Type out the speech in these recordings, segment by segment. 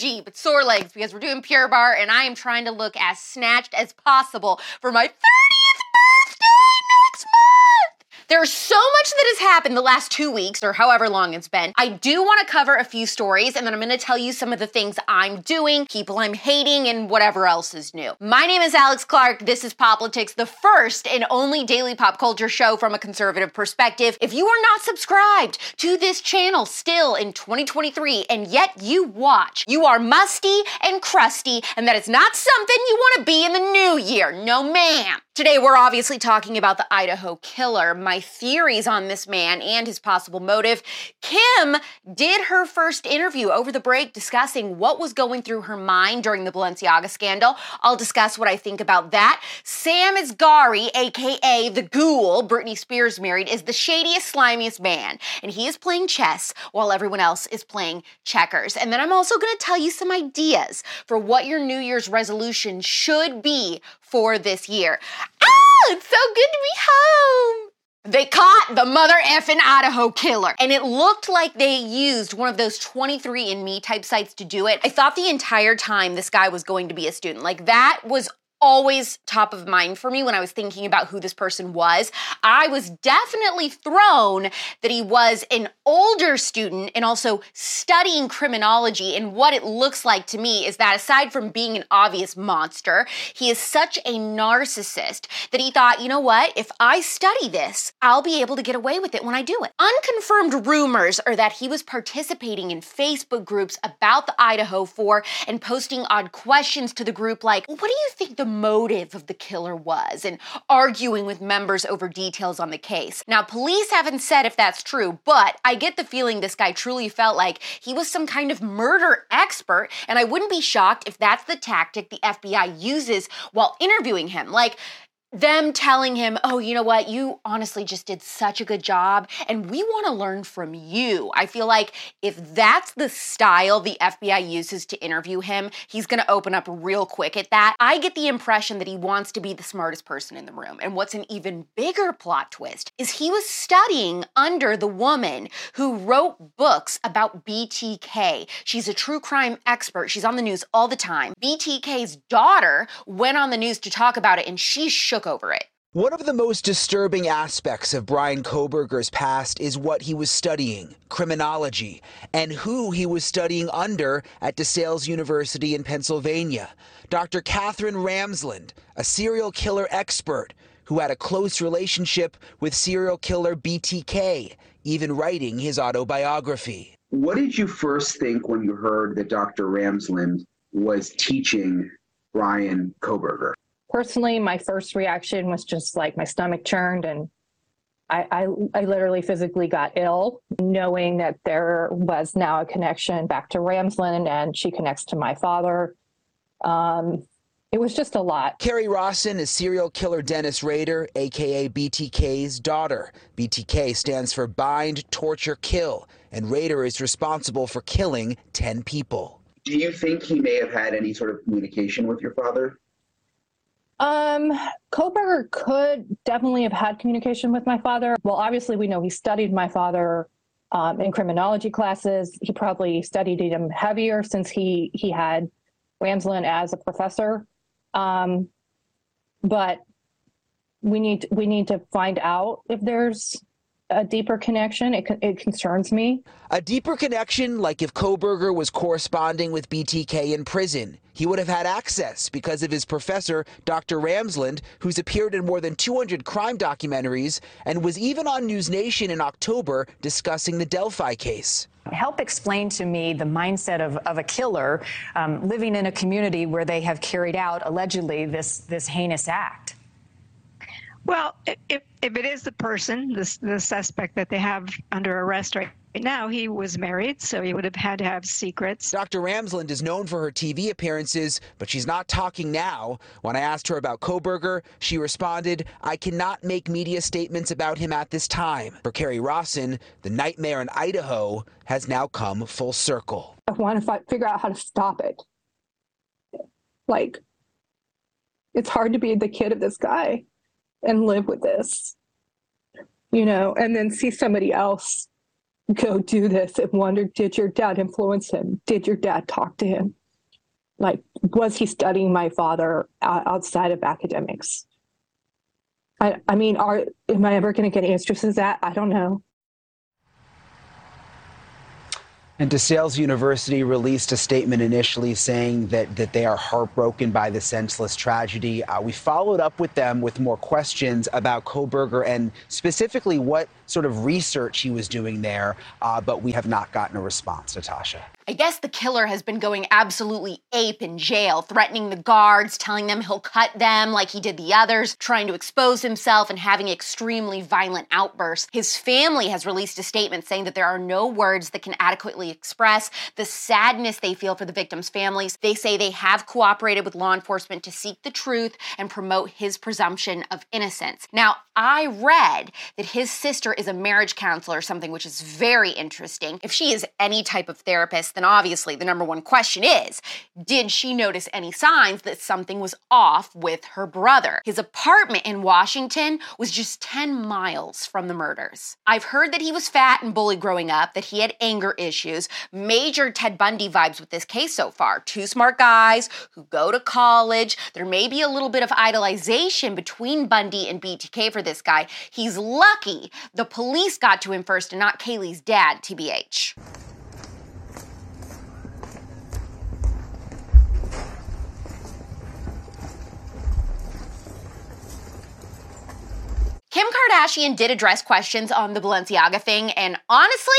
energy, but sore legs because we're doing Pure Barre and I am trying to look as snatched as possible for my 30th birthday next month. There's so much that has happened the last two weeks, or however long it's been. I do want to cover a few stories, and then I'm going to tell you some of the things I'm doing, people I'm hating, and whatever else is new. My name is Alex Clark. This is Poplitics, the first and only daily pop culture show from a conservative perspective. If you are not subscribed to this channel still in 2023, and yet you watch, you are musty and crusty, and that is not something you want to be in the new year. No, ma'am. Today, we're obviously talking about the Idaho killer, my theories on this man and his possible motive. Kim did her first interview over the break discussing what was going through her mind during the Balenciaga scandal. I'll discuss what I think about that. Sam Asghari, aka the ghoul Britney Spears married, is the shadiest, slimiest man, and he is playing chess while everyone else is playing checkers. And then I'm also going to tell you some ideas for what your New Year's resolution should be for this year. Ah, it's so good to be home. They caught the mother effing Idaho killer. And it looked like they used one of those 23andMe type sites to do it. I thought the entire time this guy was going to be a student. Like that was always top of mind for me when I was thinking about who this person was. I was definitely thrown that he was an older student and also studying criminology. And what it looks like to me is that aside from being an obvious monster, he is such a narcissist that he thought, you know what? If I study this, I'll be able to get away with it when I do it. Unconfirmed rumors are that he was participating in Facebook groups about the Idaho 4 and posting odd questions to the group like, what do you think the motive of the killer was and arguing with members over details on the case. Now, police haven't said if that's true, but I get the feeling this guy truly felt like he was some kind of murder expert, and I wouldn't be shocked if that's the tactic the FBI uses while interviewing him. Like, them telling him, oh, you know what, you honestly just did such a good job, and we want to learn from you. I feel like if that's the style the FBI uses to interview him, he's going to open up real quick at that. I get the impression that he wants to be the smartest person in the room. And what's an even bigger plot twist is he was studying under the woman who wrote books about BTK. She's a true crime expert, she's on the news all the time. BTK's daughter went on the news to talk about it, and she shook over it. One of the most disturbing aspects of Brian Kohberger's past is what he was studying criminology and who he was studying under at DeSales University in Pennsylvania. Dr. Katherine Ramsland, a serial killer expert who had a close relationship with serial killer BTK, even writing his autobiography. What did you first think when you heard that Dr. Ramsland was teaching Brian Kohberger? Personally, my first reaction was just like my stomach churned and I, I, I, literally physically got ill knowing that there was now a connection back to Ramsland and she connects to my father. Um, it was just a lot. Kerri Rawson is serial killer Dennis Rader, aka BTK's daughter. BTK stands for Bind, Torture, Kill, and Rader is responsible for killing 10 people. Do you think he may have had any sort of communication with your father? Um, Kohberger could definitely have had communication with my father. Well, obviously, we know he studied my father um, in criminology classes. He probably studied him heavier since he he had Ramsland as a professor. Um, but we need we need to find out if there's a deeper connection. It, it concerns me. A deeper connection, like if Kohberger was corresponding with BTK in prison. He would have had access because of his professor, Dr. Ramsland, who's appeared in more than 200 crime documentaries and was even on News Nation in October discussing the Delphi case. Help explain to me the mindset of, of a killer um, living in a community where they have carried out allegedly this, this heinous act. Well, if, if it is the person, the, the suspect that they have under arrest right now, he was married, so he would have had to have secrets. Dr. Ramsland is known for her TV appearances, but she's not talking now. When I asked her about Kohberger, she responded, I cannot make media statements about him at this time. For Kerri Rawson, the nightmare in Idaho has now come full circle. I want to figure out how to stop it. Like, it's hard to be the kid of this guy and live with this, you know, and then see somebody else go do this and wonder did your dad influence him? Did your dad talk to him? Like, was he studying my father outside of academics? I, I mean, are am I ever going to get answers to that? I don't know. And DeSales University released a statement initially saying that, that they are heartbroken by the senseless tragedy. Uh, we followed up with them with more questions about Kohberger and specifically what sort of research he was doing there, uh, but we have not gotten a response, Natasha. I guess the killer has been going absolutely ape in jail, threatening the guards, telling them he'll cut them like he did the others, trying to expose himself, and having extremely violent outbursts. His family has released a statement saying that there are no words that can adequately express the sadness they feel for the victims' families. They say they have cooperated with law enforcement to seek the truth and promote his presumption of innocence. Now, I read that his sister is a marriage counselor or something, which is very interesting. If she is any type of therapist, then obviously the number one question is Did she notice any signs that something was off with her brother? His apartment in Washington was just 10 miles from the murders. I've heard that he was fat and bullied growing up, that he had anger issues, major Ted Bundy vibes with this case so far. Two smart guys who go to college. There may be a little bit of idolization between Bundy and BTK for this guy. He's lucky the police got to him first and not Kaylee's dad, TBH. Kim Kardashian did address questions on the Balenciaga thing, and honestly,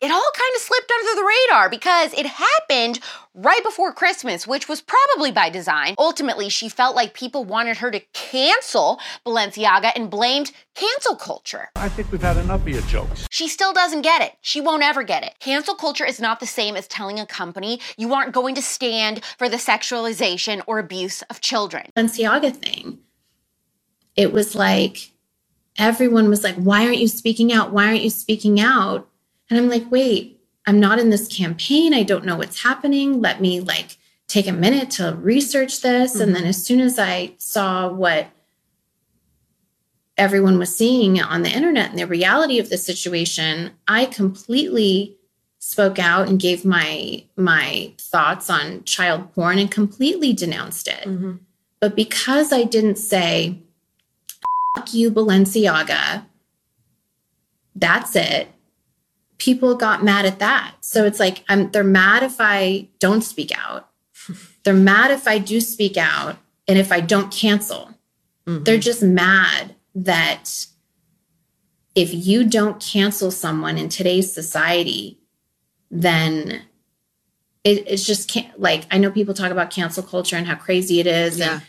it all kind of slipped under the radar because it happened right before Christmas, which was probably by design. Ultimately, she felt like people wanted her to cancel Balenciaga and blamed cancel culture. I think we've had enough of your jokes. She still doesn't get it. She won't ever get it. Cancel culture is not the same as telling a company you aren't going to stand for the sexualization or abuse of children. Balenciaga thing, it was like, everyone was like, Why aren't you speaking out? Why aren't you speaking out? And I'm like, Wait, I'm not in this campaign. I don't know what's happening. Let me like take a minute to research this. Mm-hmm. And then as soon as I saw what everyone was seeing on the internet and the reality of the situation, I completely spoke out and gave my my thoughts on child porn and completely denounced it. Mm-hmm. But because I didn't say, fuck you, Balenciaga. That's it. People got mad at that. So it's like I'm they're mad if I don't speak out. they're mad if I do speak out and if I don't cancel. Mm-hmm. They're just mad that if you don't cancel someone in today's society, then it, it's just can't like I know people talk about cancel culture and how crazy it is, yeah. and,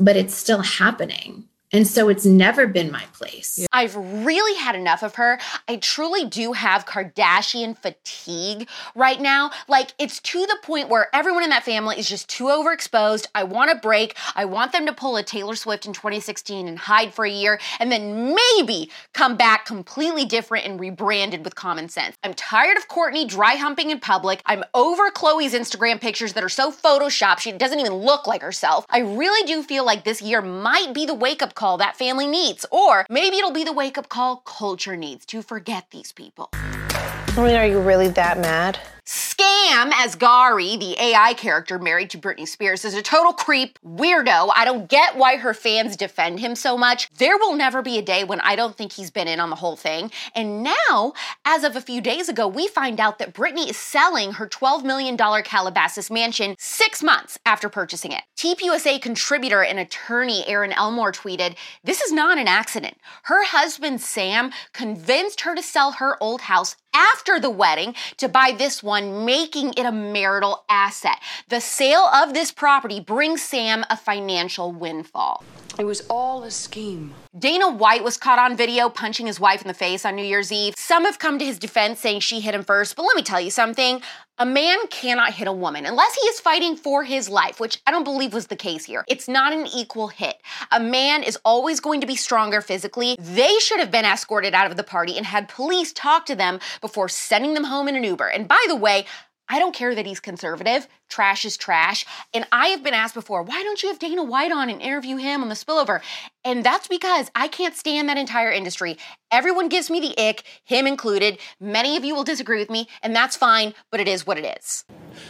but it's still happening. And so it's never been my place. I've really had enough of her. I truly do have Kardashian fatigue right now. Like, it's to the point where everyone in that family is just too overexposed. I want a break. I want them to pull a Taylor Swift in 2016 and hide for a year and then maybe come back completely different and rebranded with common sense. I'm tired of Kourtney dry humping in public. I'm over Khloé's Instagram pictures that are so photoshopped she doesn't even look like herself. I really do feel like this year might be the wake up call that family needs. Or maybe it'll be the wake up call culture needs to forget these people. I mean, are you really that mad? Scam Asghari, the AI character married to Britney Spears, is a total creep, weirdo. I don't get why her fans defend him so much. There will never be a day when I don't think he's been in on the whole thing. And now, as of a few days ago, we find out that Britney is selling her $12 million Calabasas mansion six months after purchasing it. TPUSA contributor and attorney Aaron Elmore tweeted, This is not an accident. Her husband Sam convinced her to sell her old house after the wedding to buy this one, making it a marital asset. The sale of this property brings Sam a financial windfall. It was all a scheme. Dana White was caught on video punching his wife in the face on New Year's Eve. Some have come to his defense saying she hit him first, but let me tell you something. A man cannot hit a woman unless he is fighting for his life, which I don't believe was the case here. It's not an equal hit. A man is always going to be stronger physically. They should have been escorted out of the party and had police talk to them before sending them home in an Uber. And by the way, I don't care that he's conservative. Trash is trash. And I have been asked before, why don't you have Dana White on and interview him on the spillover? And that's because I can't stand that entire industry. Everyone gives me the ick, him included. Many of you will disagree with me, and that's fine, but it is what it is.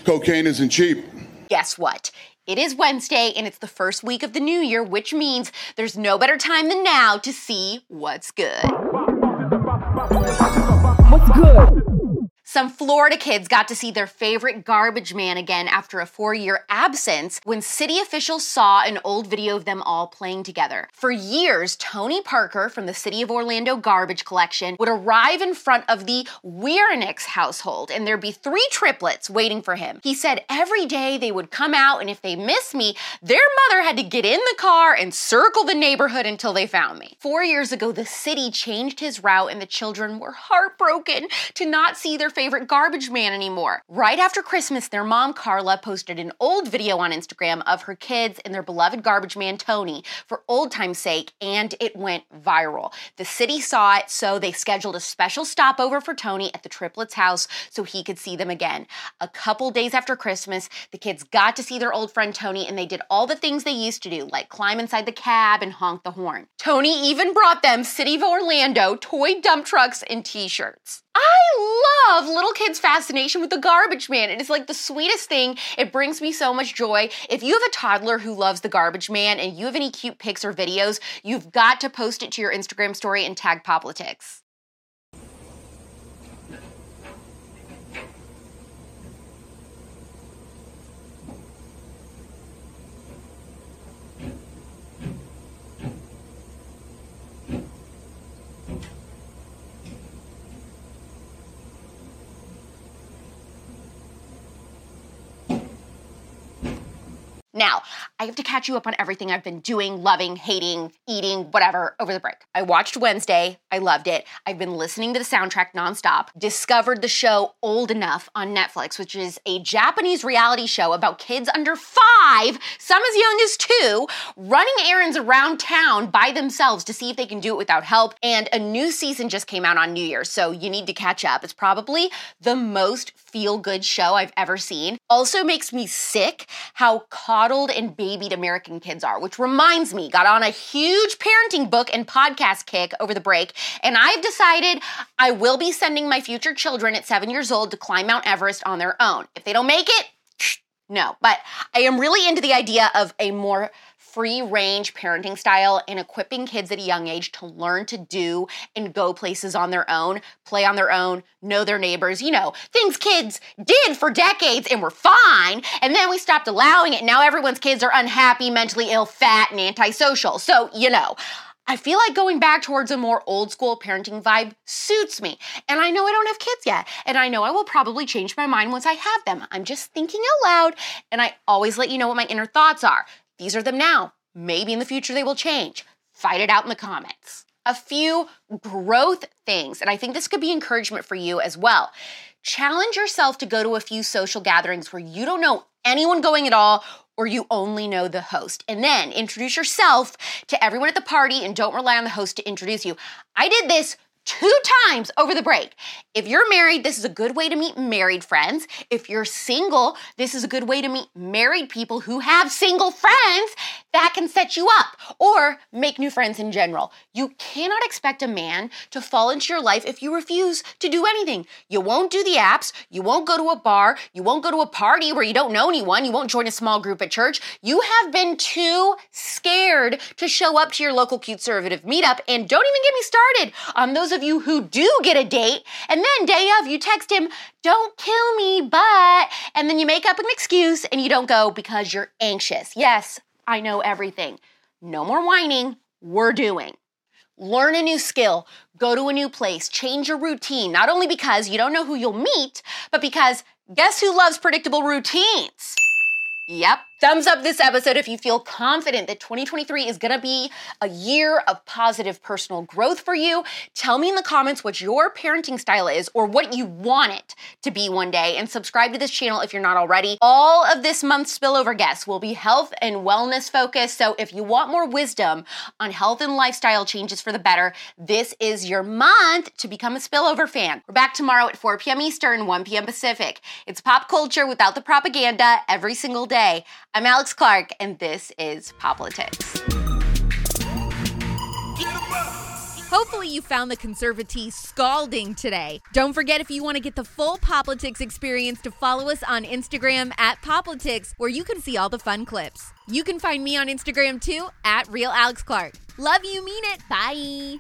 Cocaine isn't cheap. Guess what? It is Wednesday and it's the first week of the new year, which means there's no better time than now to see what's good. What's good? Some Florida kids got to see their favorite garbage man again after a four year absence when city officials saw an old video of them all playing together. For years, Tony Parker from the City of Orlando Garbage Collection would arrive in front of the Weirnix household and there'd be three triplets waiting for him. He said every day they would come out and if they missed me, their mother had to get in the car and circle the neighborhood until they found me. Four years ago, the city changed his route and the children were heartbroken to not see their favorite favorite garbage man anymore. Right after Christmas, their mom, Carla, posted an old video on Instagram of her kids and their beloved garbage man, Tony, for old time's sake, and it went viral. The city saw it, so they scheduled a special stopover for Tony at the triplets' house so he could see them again. A couple days after Christmas, the kids got to see their old friend Tony, and they did all the things they used to do, like climb inside the cab and honk the horn. Tony even brought them City of Orlando toy dump trucks and t shirts. I love little kids' fascination with the garbage man. It is like the sweetest thing. It brings me so much joy. If you have a toddler who loves the garbage man and you have any cute pics or videos, you've got to post it to your Instagram story and tag Poplitics. Now, I have to catch you up on everything I've been doing, loving, hating, eating, whatever over the break. I watched Wednesday. I loved it. I've been listening to the soundtrack nonstop. Discovered the show Old Enough on Netflix, which is a Japanese reality show about kids under five, some as young as two, running errands around town by themselves to see if they can do it without help. And a new season just came out on New Year's, so you need to catch up. It's probably the most feel good show I've ever seen. Also makes me sick how coddled and babied American kids are, which reminds me, got on a huge parenting book and podcast kick over the break, and I've decided I will be sending my future children at seven years old to climb Mount Everest on their own. If they don't make it, no, but I am really into the idea of a more free range parenting style and equipping kids at a young age to learn to do and go places on their own, play on their own, know their neighbors, you know, things kids did for decades and were fine. And then we stopped allowing it. Now everyone's kids are unhappy, mentally ill, fat, and antisocial. So, you know, I feel like going back towards a more old school parenting vibe suits me. And I know I don't have kids yet. And I know I will probably change my mind once I have them. I'm just thinking out loud. And I always let you know what my inner thoughts are. These are them now. Maybe in the future they will change. Fight it out in the comments. A few growth things, and I think this could be encouragement for you as well. Challenge yourself to go to a few social gatherings where you don't know anyone going at all or you only know the host. And then introduce yourself to everyone at the party and don't rely on the host to introduce you. I did this two times over the break. If you're married, this is a good way to meet married friends. If you're single, this is a good way to meet married people who have single friends that can set you up or make new friends in general. You cannot expect a man to fall into your life if you refuse to do anything. You won't do the apps, you won't go to a bar, you won't go to a party where you don't know anyone, you won't join a small group at church. You have been too scared to show up to your local conservative meetup and don't even get me started on those of you who do get a date and then day of you text him, "Don't kill me, but," and then you make up an excuse and you don't go because you're anxious. Yes, I know everything. No more whining. We're doing. Learn a new skill, go to a new place, change your routine, not only because you don't know who you'll meet, but because guess who loves predictable routines? Yep, Thumbs up this episode if you feel confident that 2023 is gonna be a year of positive personal growth for you. Tell me in the comments what your parenting style is or what you want it to be one day, and subscribe to this channel if you're not already. All of this month's spillover guests will be health and wellness focused, so if you want more wisdom on health and lifestyle changes for the better, this is your month to become a spillover fan. We're back tomorrow at 4 p.m. Eastern, 1 p.m. Pacific. It's pop culture without the propaganda every single day. I'm Alex Clark, and this is Poplitics. Hopefully, you found the conservatee scalding today. Don't forget, if you want to get the full Poplitics experience, to follow us on Instagram at Poplitics, where you can see all the fun clips. You can find me on Instagram too at Real Alex Clark. Love you, mean it. Bye.